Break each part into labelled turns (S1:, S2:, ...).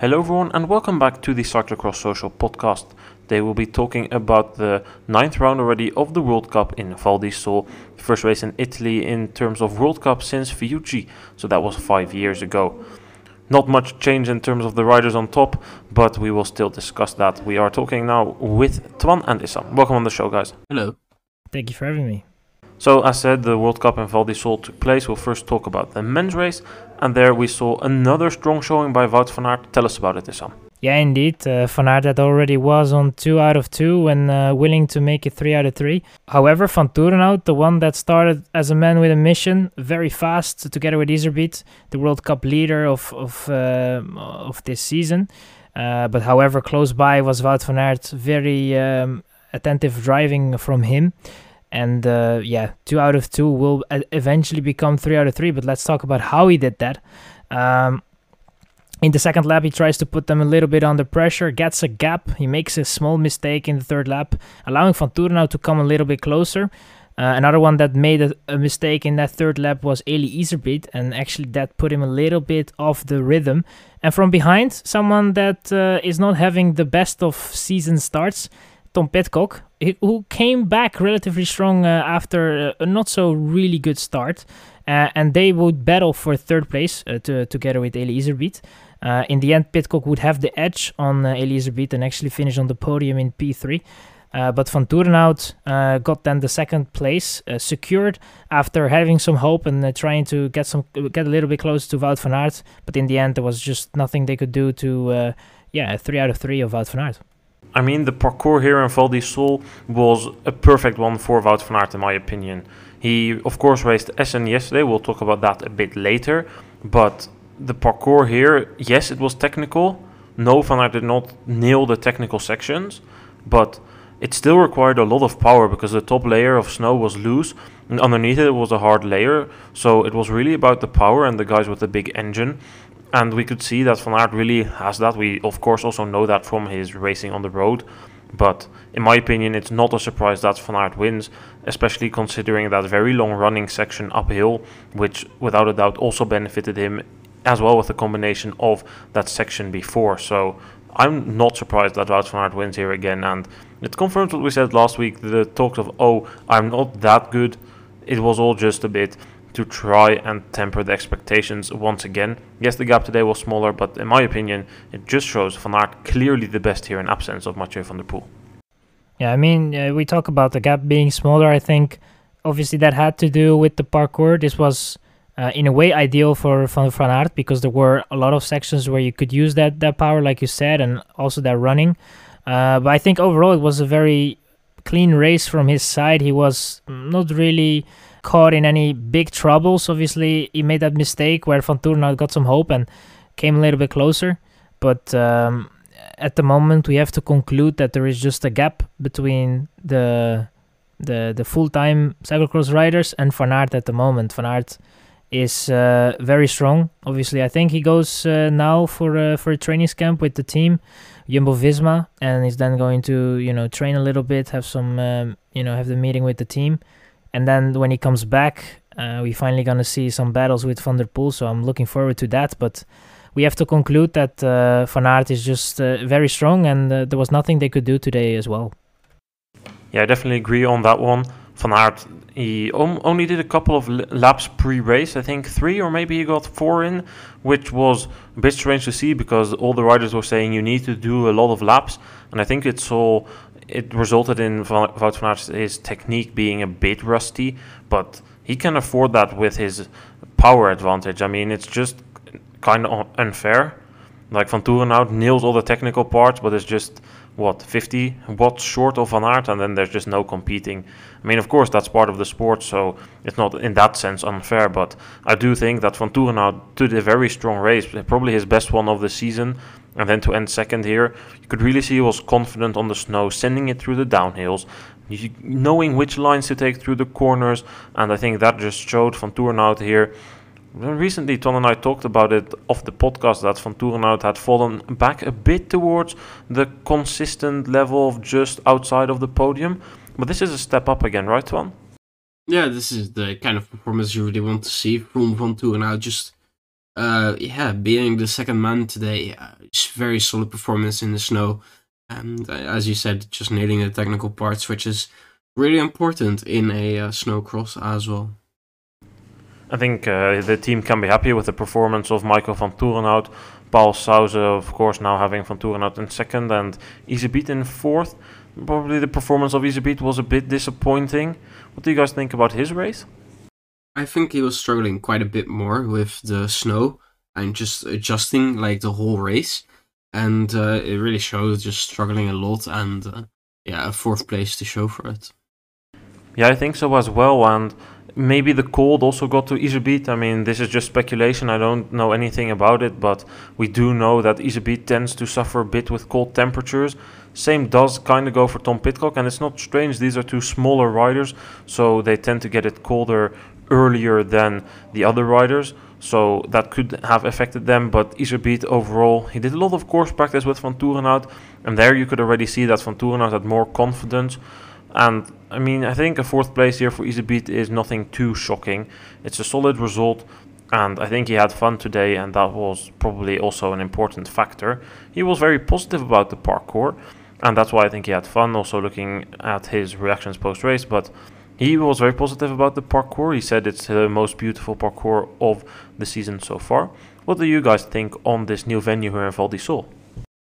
S1: Hello, everyone, and welcome back to the Cyclocross Social podcast. They will be talking about the ninth round already of the World Cup in Val di Sole, first race in Italy in terms of World Cup since Fiuggi, so that was five years ago. Not much change in terms of the riders on top, but we will still discuss that. We are talking now with Twan and Issam. Welcome on the show, guys.
S2: Hello.
S3: Thank you for having me.
S1: So, as said, the World Cup in Val di Sole took place. We'll first talk about the men's race, and there we saw another strong showing by Wout van Aert. Tell us about it, Issam.
S3: Yeah, indeed. Uh, Van Aert that already was on 2 out of 2 and uh, willing to make it 3 out of 3. However, Vanthourenhout, the one that started as a man with a mission, very fast, together with Iserbyt, the World Cup leader of, of, uh, of this season. Uh, but however, close by was Wout van Aert, very um, attentive driving from him. And uh, yeah, 2 out of 2 will uh, eventually become 3 out of 3. But let's talk about how he did that. Um, in the second lap, he tries to put them a little bit under pressure, gets a gap. He makes a small mistake in the third lap, allowing Van to come a little bit closer. Uh, another one that made a, a, mistake in that third lap was Eli Iserbyt, and actually that put him a little bit off the rhythm. And from behind, someone that uh, is not having the best of season starts, Tom Pidcock, who came back relatively strong uh, after a not so really good start. Uh, and they would battle for third place uh, to, together with Eli Iserbyt. Uh, in the end, Pidcock would have the edge on uh, Eli Iserbyt and actually finish on the podium in P3. Uh, but Vanthourenhout uh, got then the second place uh, secured after having some hope and uh, trying to get some get a little bit close to Wout van Aert. But in the end, there was just nothing they could do to, uh, yeah, three out of three of Wout van Aert.
S1: I mean, the parcours here in Val di Sole was a perfect one for Wout van Aert, in my opinion. He, of course, raced Essen yesterday. We'll talk about that a bit later. But the parcours here, yes, it was technical. No, Van Aert did not nail the technical sections, but it still required a lot of power because the top layer of snow was loose and underneath it was a hard layer. So it was really about the power and the guys with the big engine. And we could see that Van Aert really has that. We, of course, also know that from his racing on the road. But in my opinion, it's not a surprise that Van Aert wins, especially considering that very long running section uphill, which without a doubt also benefited him as well with the combination of that section before. So I'm not surprised that Wout van Aert wins here again, and it confirms what we said last week. The talks of oh, I'm not that good. It was all just a bit to try and temper the expectations once again. Yes, the gap today was smaller, but in my opinion, it just shows Van Aert clearly the best here in absence of Mathieu van der Poel.
S3: Yeah, I mean, uh, we talk about the gap being smaller. I think obviously that had to do with the parcours. This was uh, in a way ideal for Van, Van Aert because there were a lot of sections where you could use that, that power, like you said, and also that running. Uh, but I think overall it was a very clean race from his side. He was not really caught in any big troubles. Obviously, he made that mistake where Vanthourenhout got some hope and came a little bit closer. But um, at the moment, we have to conclude that there is just a gap between the the the full time cyclocross riders and Van Aert at the moment. Van Aert is uh, very strong. Obviously, I think he goes uh, now for uh, for a training camp with the team, Jumbo Visma, and he's then going to you know train a little bit, have some um, you know have the meeting with the team, and then when he comes back, uh, we finally gonna see some battles with Van der Poel. So I'm looking forward to that. But we have to conclude that uh, Van Aert is just uh, very strong, and uh, there was nothing they could do today as well.
S1: Yeah, I definitely agree on that one. Van Aert, he only did a couple of laps pre-race, I think three or maybe he got four in, which was a bit strange to see because all the riders were saying you need to do a lot of laps, and I think it's all it resulted in Wout van Aert's his technique being a bit rusty, but he can afford that with his power advantage. I mean, it's just kind of unfair. Like Vanthourenhout nails all the technical parts, but it's just what 50 watts short of Van Aert, and then there's just no competing. I mean, of course, that's part of the sport, so it's not in that sense unfair. But I do think that Vanthourenhout did a very strong race, probably his best one of the season, and then to end second here, you could really see he was confident on the snow, sending it through the downhills, knowing which lines to take through the corners, and I think that just showed Vanthourenhout here Recently, Ton and I talked about it off the podcast that Vanthourenhout had fallen back a bit towards the consistent level of just outside of the podium. But this is a step up again, right, Ton?
S2: Yeah, this is the kind of performance you really want to see from Vanthourenhout. Just uh, yeah, being the second man today, uh, very solid performance in the snow, and uh, as you said, just nailing the technical parts, which is really important in a uh, snow cross as well.
S1: I think uh, the team can be happy with the performance of Michael van Toerenhout. Pauwels Sauzen, of course, now having Vanthourenhout in second and Iserbyt in fourth. Probably the performance of Iserbyt was a bit disappointing. What do you guys think about his race?
S2: I think he was struggling quite a bit more with the snow and just adjusting like the whole race, and uh, it really shows just struggling a lot and uh, yeah, a fourth place to show for it.
S1: Yeah, I think so as well, and maybe the cold also got to Iserbyt. I mean, this is just speculation. I don't know anything about it, but we do know that Iserbyt tends to suffer a bit with cold temperatures. Same does kind of go for Tom Pidcock, and it's not strange. These are two smaller riders, so they tend to get it colder earlier than the other riders. So that could have affected them, but Iserbyt overall, he did a lot of course practice with Vanthourenhout, and there you could already see that Vanthourenhout had more confidence. And I mean, I think a fourth place here for Iserbyt is nothing too shocking. It's a solid result, and I think he had fun today, and that was probably also an important factor. He was very positive about the parcours, and that's why I think he had fun. Also, looking at his reactions post race, but he was very positive about the parcours. He said it's the most beautiful parcours of the season so far. What do you guys think on this new venue here in Val di Sole?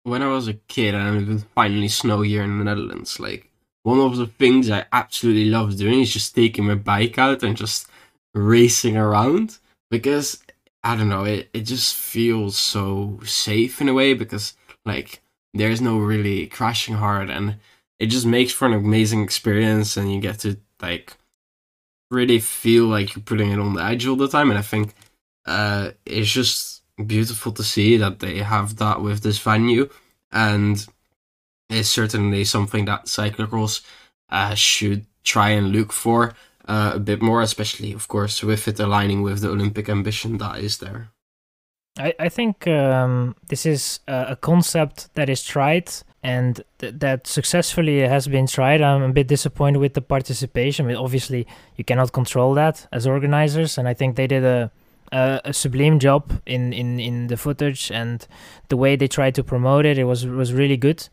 S2: When I was a kid and it was finally snow here in the Netherlands, like one of the things I absolutely love doing is just taking my bike out and just racing around because I don't know, it, it just feels so safe in a way because like there's no really crashing hard and it just makes for an amazing experience and you get to like really feel like you're putting it on the edge all the time. And I think uh it's just beautiful to see that they have that with this venue. And it's certainly something that cyclocross uh, should try and look for uh, a bit more, especially, of course, with it aligning with the Olympic ambition that is there.
S3: I, I think um, this is a, concept that is tried and th- that successfully has been tried. I'm a bit disappointed with the participation. Mean, obviously, you cannot control that as organizers, and I think they did a a, a sublime job in, in, in the footage and the way they tried to promote it. It was was really good.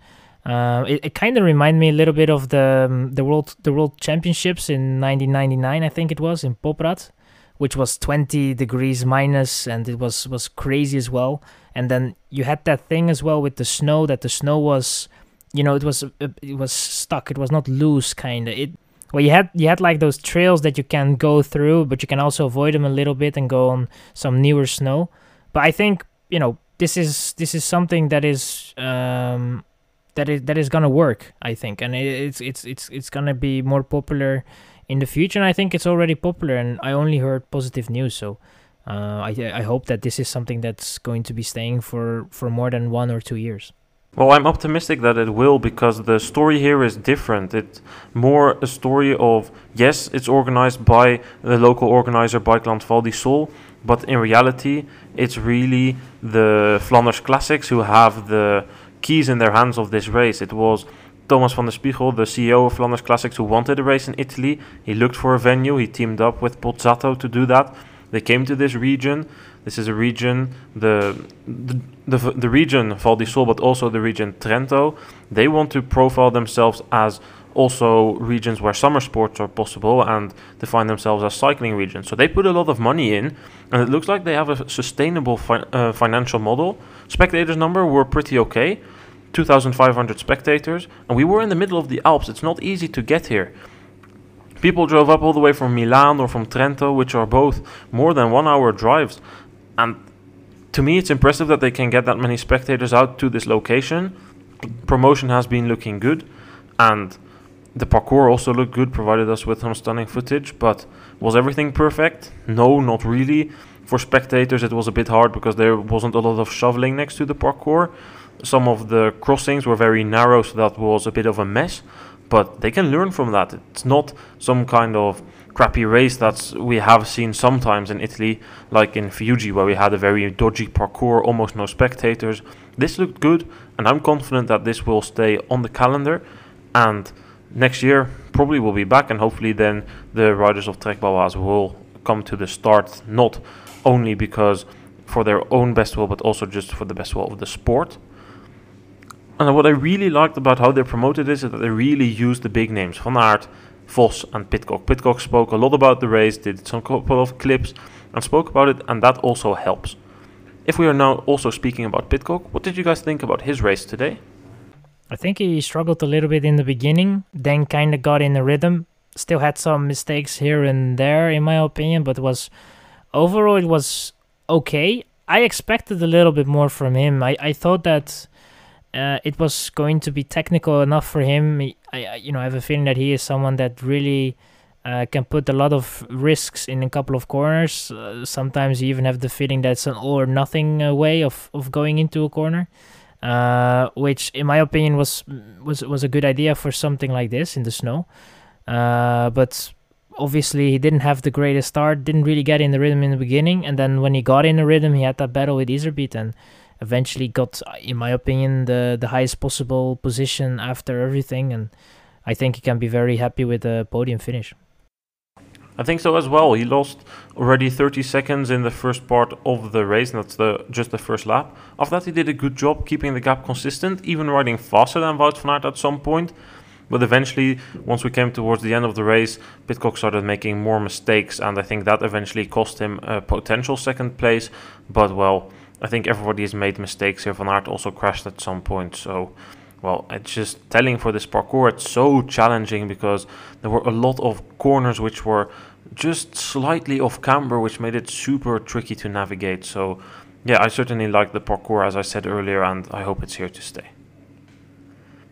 S3: Uh, it, it kind of reminded me a little bit of the um, the world the world championships in 1999, I think it was in Poprad, which was 20 degrees minus, and it was was crazy as well. And then you had that thing as well with the snow that the snow was, you know, it was it was stuck. It was not loose, kind of. It well, you had you had like those trails that you can go through, but you can also avoid them a little bit and go on some newer snow. But I think you know this is this is something that is um, that is that is gonna work. I think, and it's it's it's it's gonna be more popular in the future. And I think it's already popular, and I only heard positive news. So uh, I I hope that this is something that's going to be staying for for more than one or two years.
S1: Well, I'm optimistic that it will because the story here is different. It's more a story of yes, it's organized by the local organizer Bikeland Val di Sole, but in reality, it's really the Flanders Classics who have the keys in their hands of this race. It was Tomas Van den Spiegel, the CEO of Flanders Classics, who wanted a race in Italy. He looked for a venue. He teamed up with Pozzato to do that. They came to this region. This is a region, the the, the, the region Val di Sole, but also the region Trento. They want to profile themselves as also regions where summer sports are possible and define themselves as cycling regions. So they put a lot of money in, and it looks like they have a sustainable fi- uh, financial model. Spectators number were pretty okay, 2,500 spectators, and we were in the middle of the Alps. It's not easy to get here. People drove up all the way from Milan or from Trento, which are both more than one hour drives. And to me, it's impressive that they can get that many spectators out to this location. Promotion has been looking good, and the parkour also looked good, provided us with some stunning footage, but was everything perfect? No, not really. For spectators, it was a bit hard because there wasn't a lot of shoveling next to the parkour. Some of the crossings were very narrow, so that was a bit of a mess. But they can learn from that. It's not some kind of crappy race that we have seen sometimes in Italy, like in Fiuggi, where we had a very dodgy parcours, almost no spectators. This looked good, and I'm confident that this will stay on the calendar. And next year probably will be back, and hopefully then the riders of Trek Baloise will come to the start, not only because for their own best will, but also just for the best will of the sport. And what I really liked about how they promoted this is that they really used the big names, Van Aert, Vos, and Pidcock. Pidcock spoke a lot about the race, did some couple of clips, and spoke about it, and that also helps. If we are now also speaking about Pidcock, what did you guys think about his race today?
S3: I think he struggled a little bit in the beginning, then kind of got in the rhythm. Still had some mistakes here and there, in my opinion, but was overall it was okay. I expected a little bit more from him. I, I thought that uh, it was going to be technical enough for him. I, I, you know, I have a feeling that he is someone that really uh, can put a lot of risks in a couple of corners. Uh, sometimes you even have the feeling that it's an all or nothing uh, way of, of going into a corner, uh, which, in my opinion, was was was a good idea for something like this in the snow. Uh, but obviously, he didn't have the greatest start. Didn't really get in the rhythm in the beginning, and then when he got in the rhythm, he had that battle with Iserbyt and eventually got, in my opinion, the the highest possible position after everything. And I think he can be very happy with the podium finish.
S1: I think so as well. He lost already 30 seconds in the first part of the race, that's the just the first lap. After that, he did a good job keeping the gap consistent, even riding faster than Wout van Aert at some point. But eventually, once we came towards the end of the race, Pidcock started making more mistakes, and I think that eventually cost him a potential second place. But well, I think everybody has made mistakes here. Van Aert also crashed at some point, so well, it's just telling for this parcours. It's so challenging because there were a lot of corners which were just slightly off camber, which made it super tricky to navigate. So, yeah, I certainly like the parcours, as I said earlier, and I hope it's here to stay.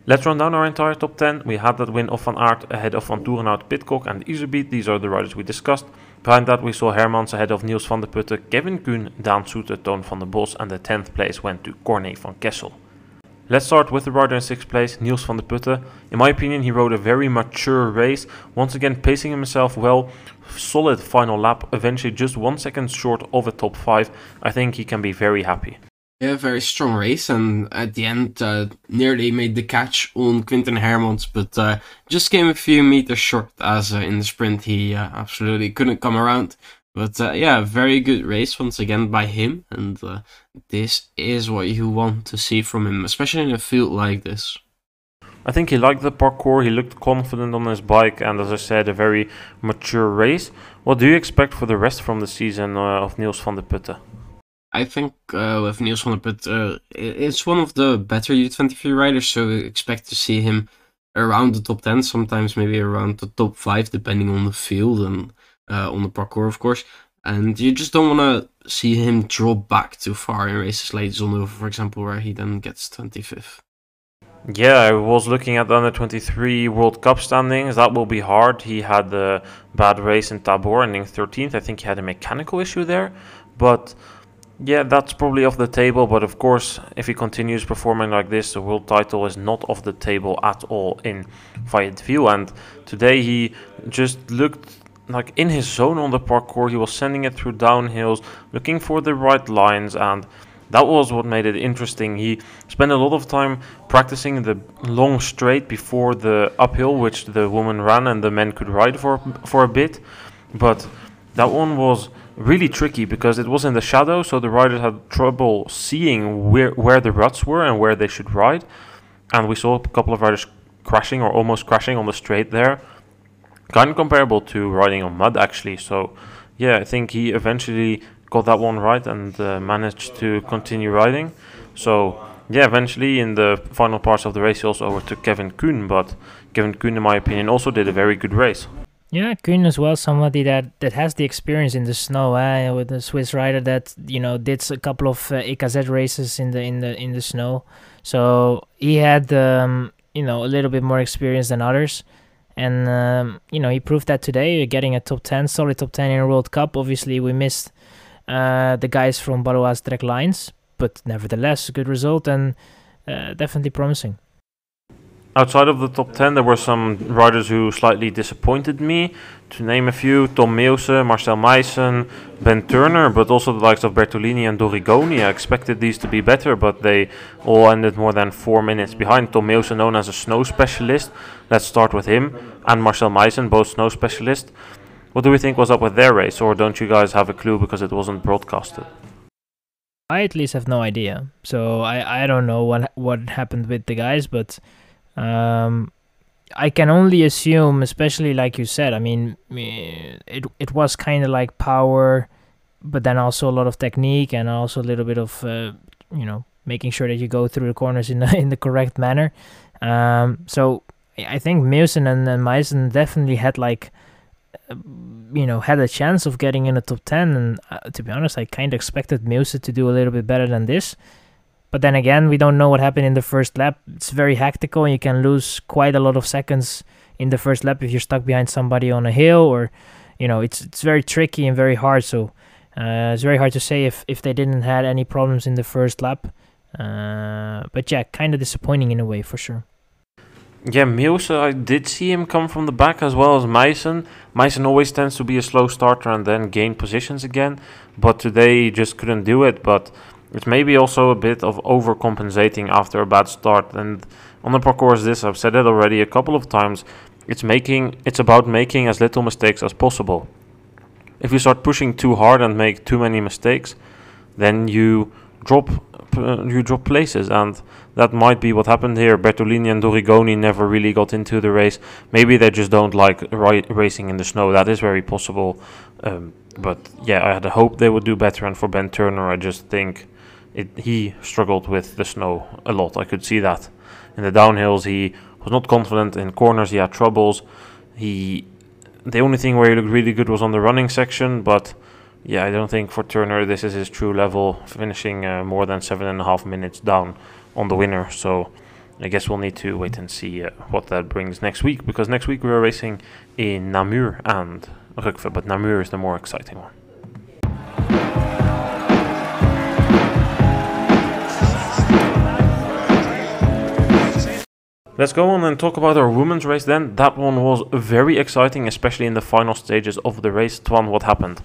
S1: Let's run down our entire top 10. We had that win of Van Aert ahead of Van Toerenhout, Pidcock and Iserbyt. These are the riders we discussed. Behind that we saw Hermans ahead of Niels Vandeputte, Kevin Kuhn, Daan Soete, Toon Vandebosch and the 10th place went to Corné van Kessel. Let's start with the rider in 6th place, Niels Vandeputte. In my opinion, he rode a very mature race, once again pacing himself well, solid final lap, eventually just one second short of a top 5. I think he can be very happy.
S2: Yeah, very strong race, and at the end, uh, nearly made the catch on Quinten Hermans, but uh, just came a few meters short as uh, in the sprint he uh, absolutely couldn't come around. But uh, yeah, very good race once again by him, and uh, this is what you want to see from him, especially in a field like this.
S1: I think he liked the parcours, he looked confident on his bike, and as I said, a very mature race. What do you expect for the rest from the season of Niels Vandeputte?
S2: I think uh, with Niels Vandeputte, it's one of the better U23 riders, so expect to see him around the top 10, sometimes maybe around the top 5, depending on the field and uh, on the parcours, of course. And you just don't want to see him drop back too far in races like Zonhoven, for example, where he then gets 25th.
S1: Yeah, I was looking at the under 23 World Cup standings. That will be hard. He had a bad race in Tabor, ending 13th. I think he had a mechanical issue there. But yeah, that's probably off the table. But of course, if he continues performing like this, the world title is not off the table at all in Fayetteville. And today he just looked like in his zone on the parcours. He was sending it through downhills, looking for the right lines, and that was what made it interesting. He spent a lot of time practicing the long straight before the uphill, which the woman ran and the men could ride for for a bit. But that one was really tricky because it was in the shadow, so the riders had trouble seeing where where the ruts were and where they should ride. And we saw a couple of riders crashing or almost crashing on the straight there kind of comparable to riding on mud actually. So yeah, I think he eventually got that one right and uh, managed to continue riding. So yeah, eventually in the final parts of the race, he also overtook Kevin Kuhn. But Kevin Kuhn, in my opinion, also did a very good race.
S3: Yeah, Kuhn as well, somebody that, that has the experience in the snow, eh? with a Swiss rider that you know did a couple of uh, EKZ races in the in the in the snow, so he had um, you know a little bit more experience than others. And, um, you know, he proved that today, getting a top 10, solid top 10 in a World Cup. Obviously, we missed uh, the guys from Baloise Trek Lions, but nevertheless, a good result and uh, definitely promising.
S1: Outside of the top 10, there were some riders who slightly disappointed me. To name a few, Tom Meeusen, Marcel Meisen, Ben Turner, but also the likes of Bertolini and Dorigoni. I expected these to be better, but they all ended more than four minutes behind. Tom Meeusen, known as a snow specialist. Let's start with him. And Marcel Meisen, both snow specialists. What do we think was up with their race, or don't you guys have a clue because it wasn't broadcasted?
S3: I at least have no idea. So I, I don't know what what happened with the guys, but um, I can only assume, especially like you said. I mean, it it was kind of like power, but then also a lot of technique and also a little bit of uh, you know making sure that you go through the corners in the, in the correct manner. Um, so I think Meeusen and, and Meisen definitely had like you know, had a chance of getting in the top 10. And uh, to be honest, I kind of expected Meeusen to do a little bit better than this. But then again, we don't know what happened in the first lap. It's very hectical, and you can lose quite a lot of seconds in the first lap if you're stuck behind somebody on a hill, or you know, it's it's very tricky and very hard. So uh, it's very hard to say if if they didn't had any problems in the first lap. Uh, but yeah, kind of disappointing in a way for sure.
S1: Yeah, Meeusen, I did see him come from the back as well as Meisen. Meisen always tends to be a slow starter and then gain positions again, but today he just couldn't do it. But it's maybe also a bit of overcompensating after a bad start. And on the parcours, this I've said it already a couple of times. It's making it's about making as little mistakes as possible. If you start pushing too hard and make too many mistakes, then you drop uh, you drop places, and that might be what happened here. Bertolini and Dorigoni never really got into the race. Maybe they just don't like ri- racing in the snow. That is very possible. Um, but yeah, I had a hope they would do better. And for Ben Turner, I just think it, he struggled with the snow a lot. I could see that in the downhills. He was not confident in corners. He had troubles. He the only thing where he looked really good was on the running section, but yeah, I don't think for Turner this is his true level, finishing uh, more than seven and a half minutes down on the winner. So I guess we'll need to wait and see uh, what that brings next week, because next week we're racing in Namur and but Namur is the more exciting one. Let's go on and talk about our women's race then. That one was very exciting, especially in the final stages of the race. Twan, what happened?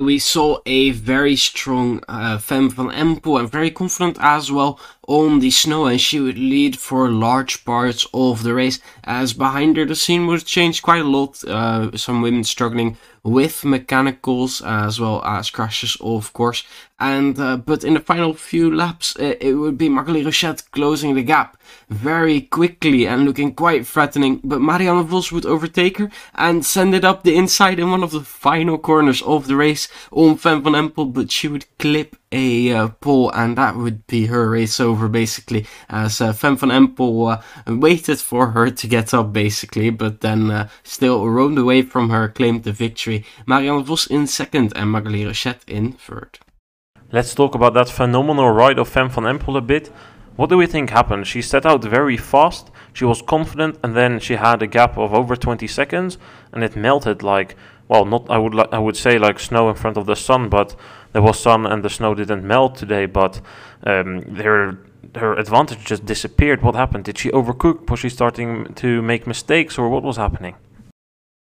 S2: we saw a very strong uh, Fem van Empel and very confident as well on the snow and she would lead for large parts of the race as behind her the scene would change quite a lot uh, some women struggling with mechanicals as well as crashes of course. And uh, but in the final few laps uh, it would be Maghalie Rochette closing the gap very quickly and looking quite threatening, but Marianne Vos would overtake her and send it up the inside in one of the final corners of the race on Fem van Empel, but she would clip a uh, pole and that would be her race over basically as uh, Fem van Empel uh, waited for her to get up basically but then uh, still roamed away from her claimed the victory Marianne Vos in second and Maghalie Rochette in third.
S1: Let's talk about that phenomenal ride of Fem van Empel a bit. What do we think happened? She set out very fast, she was confident, and then she had a gap of over 20 seconds, and it melted like, well, not I would li- I would say like snow in front of the sun, but there was sun and the snow didn't melt today. But um, her her advantage just disappeared. What happened? Did she overcook? Was she starting to make mistakes, or what was happening?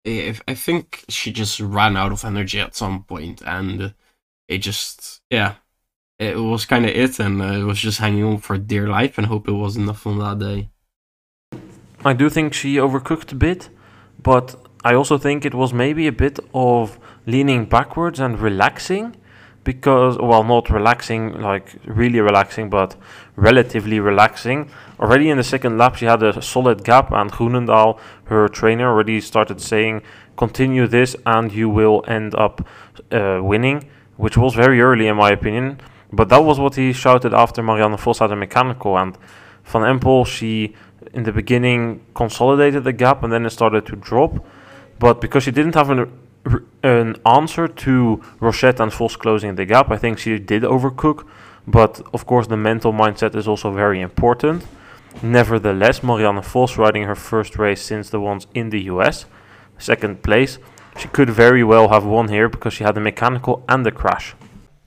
S2: I think she just ran out of energy at some point, and it just yeah it was kind of it, and uh, it was just hanging on for dear life, and hope it was enough on that day.
S1: I do think she overcooked a bit, but I also think it was maybe a bit of leaning backwards and relaxing, because well, not relaxing like really relaxing, but relatively relaxing. Already in the second lap, she had a solid gap, and Groenendaal, her trainer, already started saying, "Continue this, and you will end up uh, winning," which was very early, in my opinion. But that was what he shouted after Marianne Vos had a mechanical. And Van Empel, she in the beginning consolidated the gap and then it started to drop. But because she didn't have an, an answer to Rochette and Vos closing the gap, I think she did overcook. But of course, the mental mindset is also very important. Nevertheless, Marianne Vos riding her first race since the ones in the US, second place. She could very well have won here because she had the mechanical and the crash.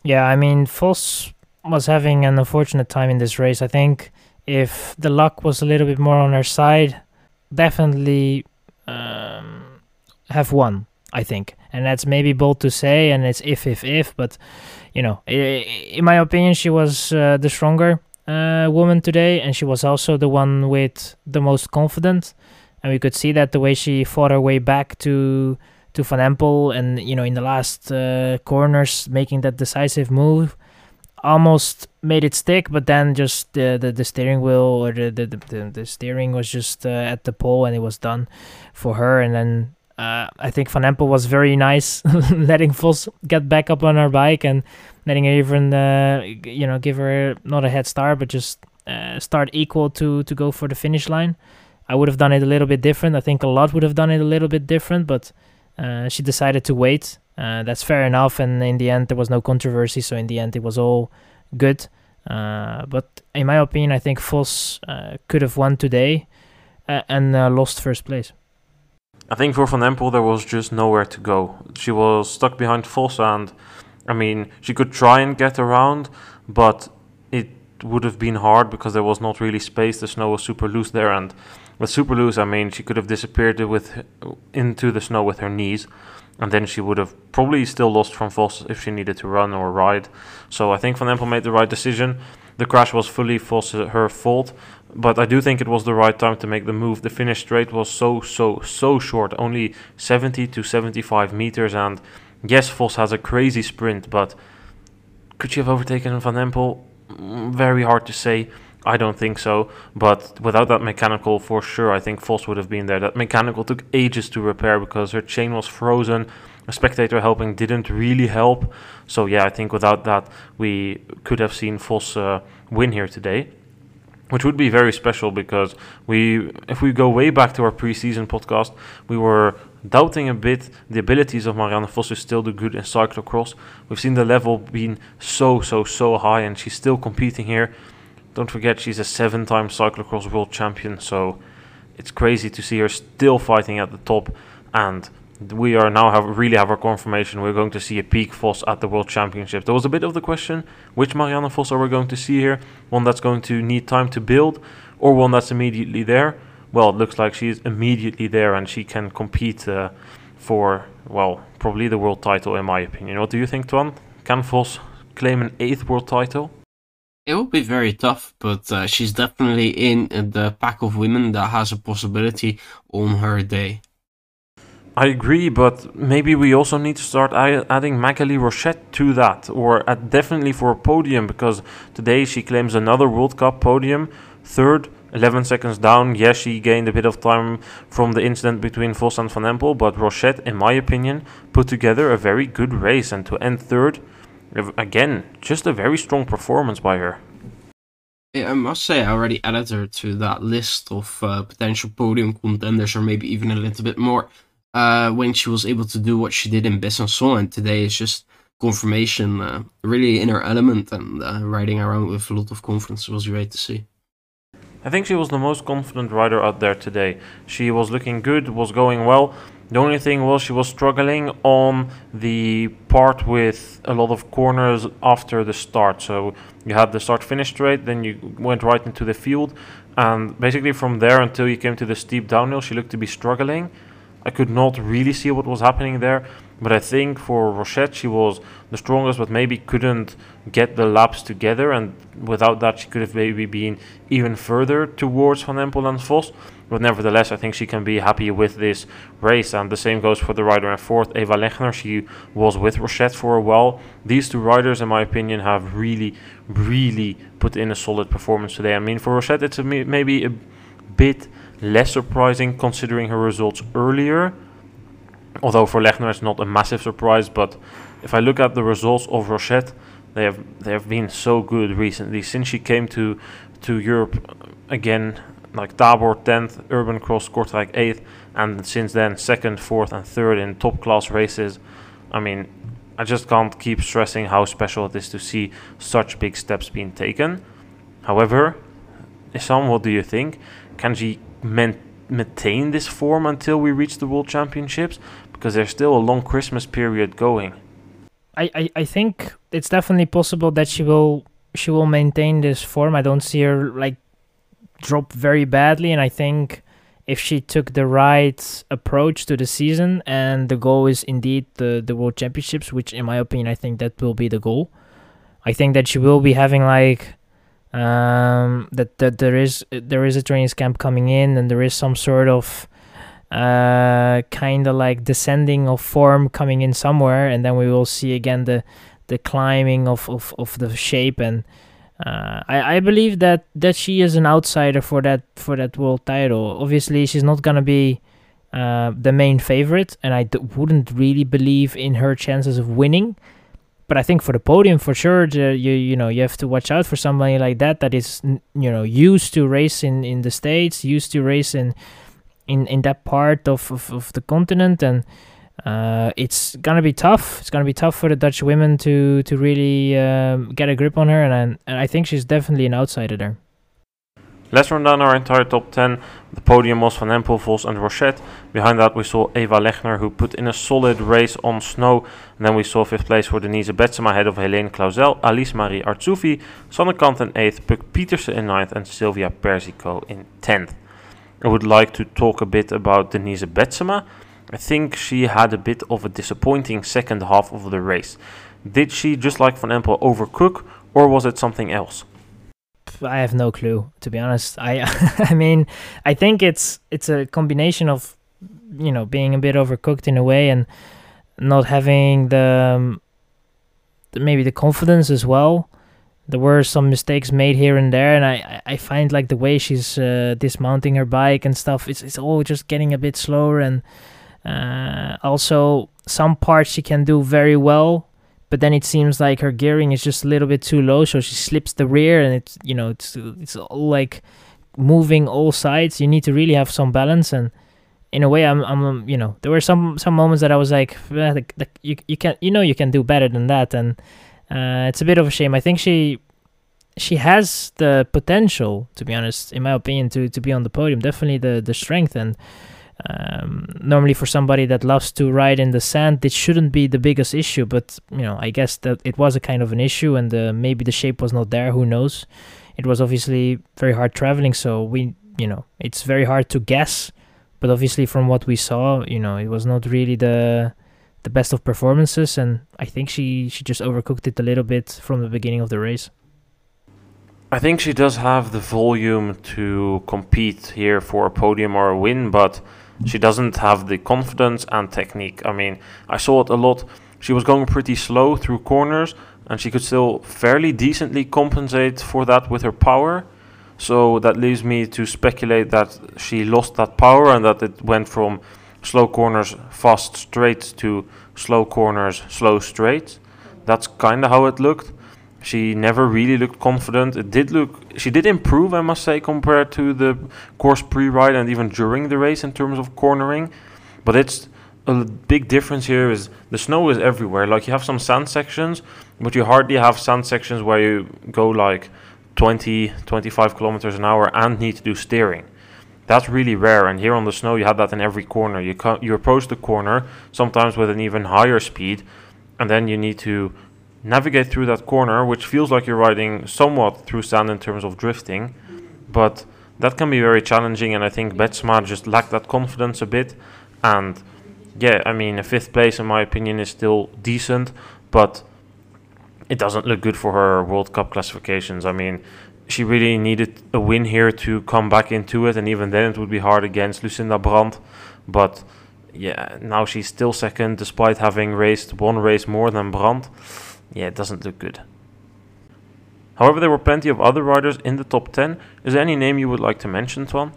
S3: Yeah, I mean, Vos was having an unfortunate time in this race. I think if the luck was a little bit more on her side, definitely um, have won. I think, and that's maybe bold to say, and it's if if if, but you know, in my opinion, she was uh, the stronger uh, woman today, and she was also the one with the most confidence, and we could see that the way she fought her way back to to Van Empel, and you know in the last uh, corners making that decisive move. almost made it stick, but then just the the, the steering wheel or the the, the, the steering was just uh, at the pole and it was done for her. And then uh, I think Van Empel was very nice, letting Vos get back up on her bike and letting her even uh, you know give her not a head start, but just uh, start equal to to go for the finish line. I would have done it a little bit different. I think a lot would have done it a little bit different, but uh, she decided to wait. Uh, that's fair enough, and in the end, there was no controversy. So in the end, it was all good. Uh, but in my opinion, I think Vos uh, could have won today and lost first place.
S1: I think for Van Empel, there was just nowhere to go. She was stuck behind Vos, and I mean, she could try and get around, but it would have been hard because there was not really space. The snow was super loose there, and with super loose, I mean, she could have disappeared with into the snow with her knees, and then she would have probably still lost from Vos if she needed to run or ride. So I think Van Empel made the right decision. The crash was fully Vos her fault, but I do think it was the right time to make the move. The finish straight was so so so short, only 70 to 75 meters, and yes, Vos has a crazy sprint, but could she have overtaken Van Empel? Mm, very hard to say. I don't think so, but without that mechanical, for sure, I think Vos would have been there. That mechanical took ages to repair because her chain was frozen. A spectator helping didn't really help. So yeah, I think without that, we could have seen Vos uh, win here today, which would be very special because we, if we go way back to our preseason podcast, we were doubting a bit the abilities of Marianne Vos to still do good in cyclocross. We've seen the level being so so so high, and she's still competing here. Don't forget, she's a seven time cyclocross world champion, so it's crazy to see her still fighting at the top. And we are now have really have our confirmation we're going to see a peak Vos at the World Championship. There was a bit of the question which Marianne Vos are we going to see here? One that's going to need time to build, or one that's immediately there? Well, it looks like she's immediately there and she can compete uh, for, well, probably the world title, in my opinion. What do you think, Twan? Can Vos claim an eighth world title?
S2: It will be very tough, but uh, she's definitely in the pack of women that has a possibility on her day.
S1: I agree, but maybe we also need to start adding Maghalie Rochette to that, or definitely for a podium, because today she claims another World Cup podium, third, 11 seconds down. Yes, she gained a bit of time from the incident between Vos and Van Empel, but Rochette, in my opinion, put together a very good race, and to end third Again, just a very strong performance by her.
S2: Yeah, I must say, I already added her to that list of uh, potential podium contenders, or maybe even a little bit more, uh, when she was able to do what she did in Besançon. And today is just confirmation, uh, really in her element, and uh, riding around with a lot of confidence was great to see.
S1: I think she was the most confident rider out there today. She was looking good, was going well. The only thing was she was struggling on the part with a lot of corners after the start. So you had the start finish straight, then you went right into the field, and basically from there until you came to the steep downhill, she looked to be struggling. I could not really see what was happening there, but I think for Rochette she was the strongest, but maybe couldn't get the laps together, and without that she could have maybe been even further towards Van Empel and Vos. But nevertheless, I think she can be happy with this race, and the same goes for the rider in fourth, Eva Lechner. She was with Rochette for a while. These two riders, in my opinion, have really, really put in a solid performance today. I mean, for Rochette, it's a, maybe a bit less surprising considering her results earlier. Although for Lechner it's not a massive surprise, but if I look at the results of Rochette, they have they have been so good recently since she came to to Europe uh, again. Like Tabor 10th, Urban Cross Kortrijk 8th, and since then second, fourth, and third in top class races. I mean, I just can't keep stressing how special it is to see such big steps being taken. However, Isam, what do you think? Can she maintain this form until we reach the World Championships? Because there's still a long Christmas period going.
S3: I, I, I think it's definitely possible that she will she will maintain this form. I don't see her like drop very badly, and I think if she took the right approach to the season and the goal is indeed the the World Championships, which in my opinion I think that will be the goal. I think that she will be having like um, that that there is there is a training camp coming in and there is some sort of uh, kind of like descending of form coming in somewhere and then we will see again the the climbing of, of, of the shape and uh, I, I believe that, that she is an outsider for that for that world title. Obviously, she's not gonna be uh, the main favorite, and I d- wouldn't really believe in her chances of winning. But I think for the podium, for sure, you you know you have to watch out for somebody like that that is you know used to race in, in the states, used to race in in, in that part of, of, of the continent, and uh, it's gonna be tough. It's gonna be tough for the Dutch women to to really um, get a grip on her, and, and I think she's definitely an outsider there.
S1: Let's run down our entire top 10. The podium was Van Empel, Vos and Rochette. Behind that we saw Eva Lechner who put in a solid race on snow. And then we saw 5th place for Denise Betsema ahead of Helene Clauzel, Alice Maria Arzuffi, Sanne Cant in 8th, Puk Pieterse in 9th and Silvia Persico in 10th. I would like to talk a bit about Denise Betsema. I think she had a bit of a disappointing second half of the race. Did she, just like Van Empel, overcook or was it something else?
S3: I have no clue to be honest. I I mean, I think it's it's a combination of you know being a bit overcooked in a way and not having the, um, the maybe the confidence as well. There were some mistakes made here and there, and I I find like the way she's uh, dismounting her bike and stuff. It's it's all just getting a bit slower, and uh, also some parts she can do very well but then it seems like her gearing is just a little bit too low, so she slips the rear, and it's you know it's it's all like moving all sides. You need to really have some balance, and in a way, I'm I'm you know there were some some moments that I was like, eh, the, the, you you can you know you can do better than that, and uh, it's a bit of a shame. I think she she has the potential, to be honest, in my opinion, to to be on the podium. Definitely the the strength and um, normally, for somebody that loves to ride in the sand, this shouldn't be the biggest issue. But you know, I guess that it was a kind of an issue, and uh, maybe the shape was not there. Who knows? It was obviously very hard traveling, so we, you know, it's very hard to guess. But obviously, from what we saw, you know, it was not really the the best of performances, and I think she she just overcooked it a little bit from the beginning of the race.
S1: I think she does have the volume to compete here for a podium or a win, but she doesn't have the confidence and technique. I mean, I saw it a lot. She was going pretty slow through corners, and she could still fairly decently compensate for that with her power. So that leaves me to speculate that she lost that power and that it went from slow corners, fast straight to slow corners, slow straight. That's kind of how it looked. She never really looked confident. It did look she did improve, I must say, compared to the course pre-ride and even during the race in terms of cornering. But it's a big difference here is the snow is everywhere. Like you have some sand sections, but you hardly have sand sections where you go like 20, 25 kilometers an hour and need to do steering. That's really rare, and here on the snow you have that in every corner. You you approach the corner sometimes with an even higher speed, and then you need to navigate through that corner, which feels like you're riding somewhat through sand in terms of drifting, but that can be very challenging. And I think Betsema just lacked that confidence a bit. And yeah, I mean, a fifth place in my opinion is still decent, but it doesn't look good for her World Cup classifications. I mean, she really needed a win here to come back into it, and even then it would be hard against Lucinda Brand. But yeah, now she's still second despite having raced one race more than Brand yeah, it doesn't look good. However, there were plenty of other riders in the top 10. Is there any name you would like to mention, Twan?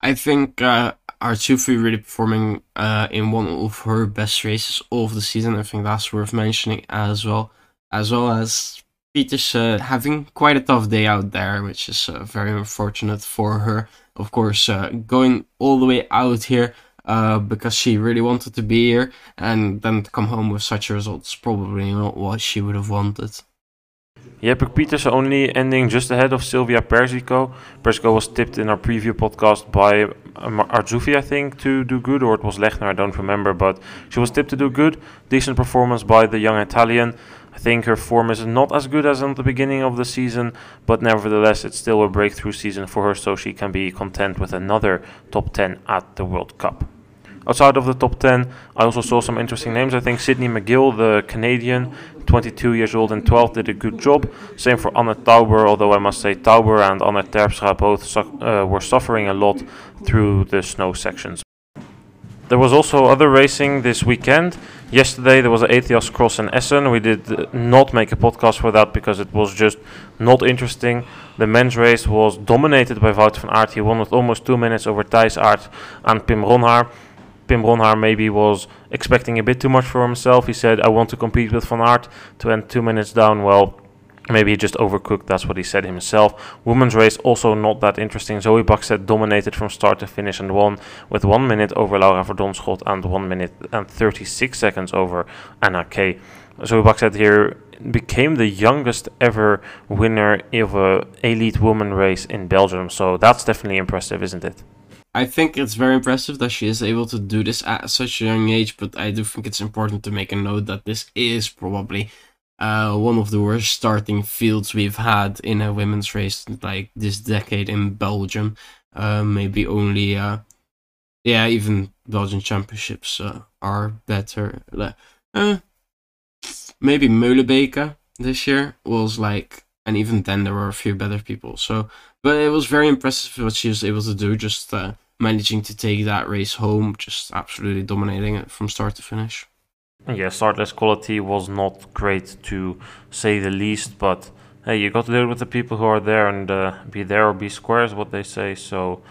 S2: I think uh, Arzuffi really performing uh, in one of her best races of the season. I think that's worth mentioning as well. As well as Pieterse uh, having quite a tough day out there, which is uh, very unfortunate for her. Of course, uh, going all the way out here uh, because she really wanted to be here, and then to come home with such a result is probably not what she would have wanted.
S1: Puk Pieterse only ending just ahead of Silvia Persico. Persico was tipped in our preview podcast by um, Arzuffi, I think, to do good, or it was Lechner, I don't remember, but she was tipped to do good. Decent performance by the young Italian. I think her form is not as good as at the beginning of the season, but nevertheless, it's still a breakthrough season for her, so she can be content with another top 10 at the World Cup. Outside of the top 10, I also saw some interesting names. I think Sidney McGill, the Canadian, 22 years old and 12, did a good job. Same for Anne Tauber, although I must say Tauber and Anne Terpstra both su- uh, were suffering a lot through the snow sections. There was also other racing this weekend. Yesterday there was an Atheos cross in Essen. We did not make a podcast for that because it was just not interesting. The men's race was dominated by Wout van Aert. He won with almost two minutes over Thijs Aert and Pim Ronhaar. Pim Ronhaar maybe was expecting a bit too much for himself. He said, I want to compete with Van Aert to end two minutes down. Well, maybe he just overcooked. That's what he said himself. Women's race also not that interesting. Zoe Bäckstedt dominated from start to finish and won with one minute over Laura Verdonschot and one minute and 36 seconds over Anna Kay. Zoe Bäckstedt here became the youngest ever winner of a elite woman race in Belgium. So that's definitely impressive, isn't it?
S2: I think it's very impressive that she is able to do this at such a young age, but I do think it's important to make a note that this is probably uh, one of the worst starting fields we've had in a women's race like this decade in Belgium. Uh, maybe only, uh, yeah, even Belgian championships uh, are better. Uh, maybe Meulebeke this year was like, and even then there were a few better people. So, but it was very impressive what she was able to do. Just uh, managing to take that race home, just absolutely dominating it from start to finish.
S1: Yeah, startless quality was not great to say the least, but hey, you got to deal with the people who are there and uh, be there or be square is what they say. So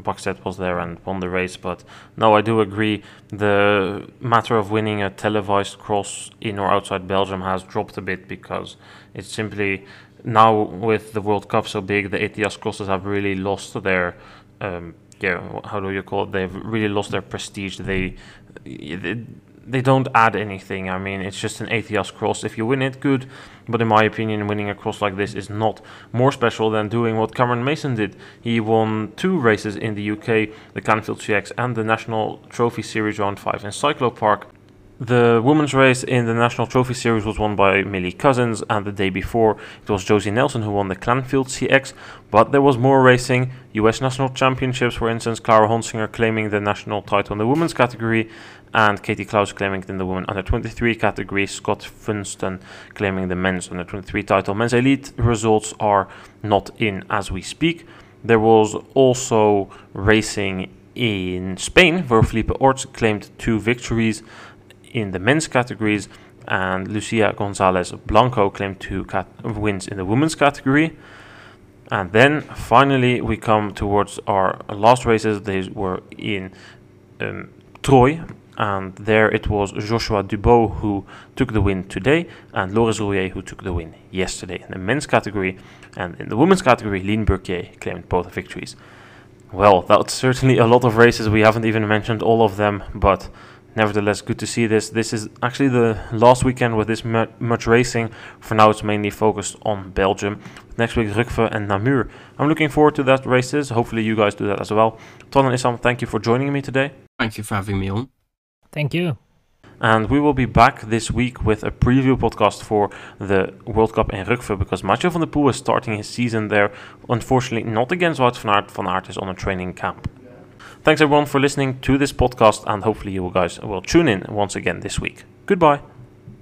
S1: Bäckstedt was there and won the race, but no, I do agree. The matter of winning a televised cross in or outside Belgium has dropped a bit because it's simply now with the World Cup so big, the ATS crosses have really lost their um, yeah, how do you call it? They've really lost their prestige. They, they, they don't add anything. I mean, it's just an ATS cross. If you win it, good. But in my opinion, winning a cross like this is not more special than doing what Cameron Mason did. He won two races in the UK, the Clanfield CX and the National Trophy Series Round 5 in Cyclo Park. The women's race in the National Trophy Series was won by Millie Couzens, and the day before it was Josie Nelson who won the Clanfield CX. But there was more racing. US National Championships, for instance, Clara Honsinger claiming the national title in the women's category, and Katie Clouse claiming it in the women under 23 category. Scott Funston claiming the men's under 23 title. Men's elite results are not in as we speak. There was also racing in Spain, where Felipe Orts claimed two victories in the men's categories, and Lucia Gonzalez Blanco claimed two wins in the women's category. And then finally, we come towards our last races. They were in um, Troyes, and there it was Joshua Dubot who took the win today, and Loris Rouiller who took the win yesterday in the men's category. And in the women's category, Line Burquier claimed both victories. Well, that's certainly a lot of races. We haven't even mentioned all of them, but nevertheless, good to see this. This is actually the last weekend with this much racing. For now, it's mainly focused on Belgium. Next week, Rucphen and Namur. I'm looking forward to that races. Hopefully, you guys do that as well. Ton and Issam, thank you for joining me today.
S2: Thank you for having me on.
S3: Thank you.
S1: And we will be back this week with a preview podcast for the World Cup in Rucphen because Mathieu van der Poel is starting his season there. Unfortunately, not against Wout van Aert. Van Aert is on a training camp. Thanks everyone for listening to this podcast, and hopefully you guys will tune in once again this week. Goodbye.